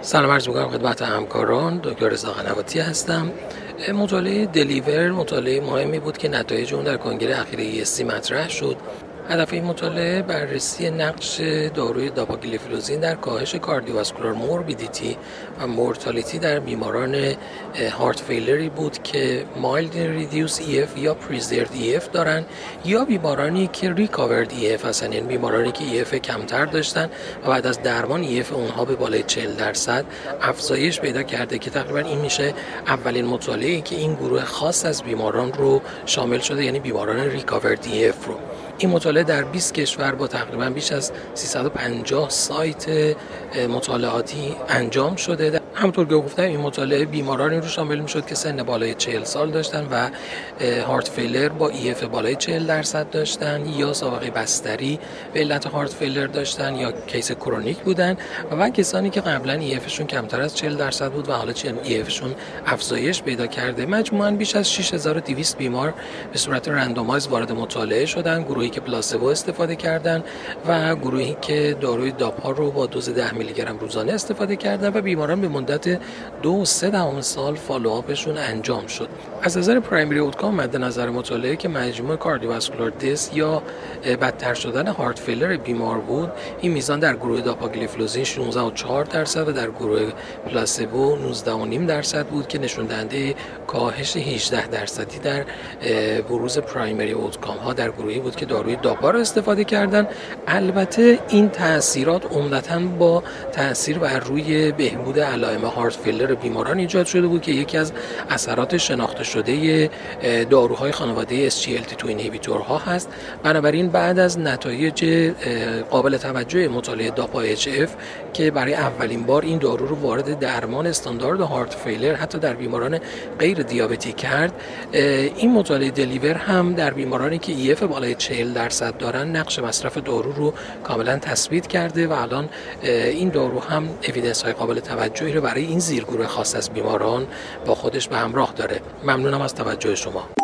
سلام عرض می‌کنم خدمت همکاران. دکتر رضا قنواتی هستم. مطالعه DELIVER مطالعه مهمی بود که نتایج اون در کنگره اخیر ESC مطرح شد. هدف این مطالعه بررسی نقش داروی داپاگلیفلوزین در کاهش cardiovascular morbidity و mortality در بیماران heart failure ی بود که mildly reduced EF یا preserved EF دارن یا بیمارانی که recovered EF هستن یعنی بیمارانی که EF کمتر داشتن و بعد از درمان EF اونها به بالای 40 درصد افزایش پیدا کرده که تقریبا این میشه اولین مطالعه که این گروه خاص از بیماران رو شامل شده یعنی بیماران recovered EF رو. این مطالعه در 20 کشور با تقریبا بیش از 350 سایت مطالعاتی انجام شده. همطور که گفتم این مطالعه بیمارانی رو شامل می شد که سن بالای 40 سال داشتن و heart failure با EF بالای 40 درصد داشتن یا سابقه بستری به علت heart failure داشتن یا case chronic بودن. و من کسانی که قبلا EF شون کمتر از 40 درصد بود و حالا EF شون افزایش پیدا کرده مجموعا بیش از 6200 بیمار به صورت randomize وارد مطالعه شدن. گروهی که placebo استفاده کردن و گروهی که داروی داپا رو با دوز 10 میلی گرم روزانه استفاده کردن و بیماران به مدت دو سه دهم سال follow-up شون انجام شد. از نظر primary outcome مد نظر مطالعه که مجموع cardiovascular death یا بدتر شدن هارت فیلر بیمار بود این میزان در گروه داپاگلیفلوزین 16.4 درصد و در گروه پلاسبو 19.5 درصد بود که نشون دهنده کاهش 18 درصدی در بروز پرایمری اوتکام ها در گروهی بود که داروی داپا رو استفاده کردن. البته این تاثیرات عمدتا با تاثیر بر روی بهبود علائم هارت فیلر بیماران ایجاد شده بود که یکی از اثرات شناخته شده داروهای خانواده SGLT2 inhibitor ها هست. بنابراین بعد از نتایج قابل توجه مطالعه DAPA-HF که برای اولین بار این دارو رو وارد درمان استاندارد heart failure حتی در بیماران غیر دیابتی کرد این مطالعه DELIVER هم در بیمارانی که EF بالای 40 درصد دارن نقش مصرف دارو رو کاملا تثبیت کرده و الان این دارو هم evidence های قابل توجهی رو برای این زیرگروه خاص از بیماران با خودش به همراه داره. ممنونم از توجه شما.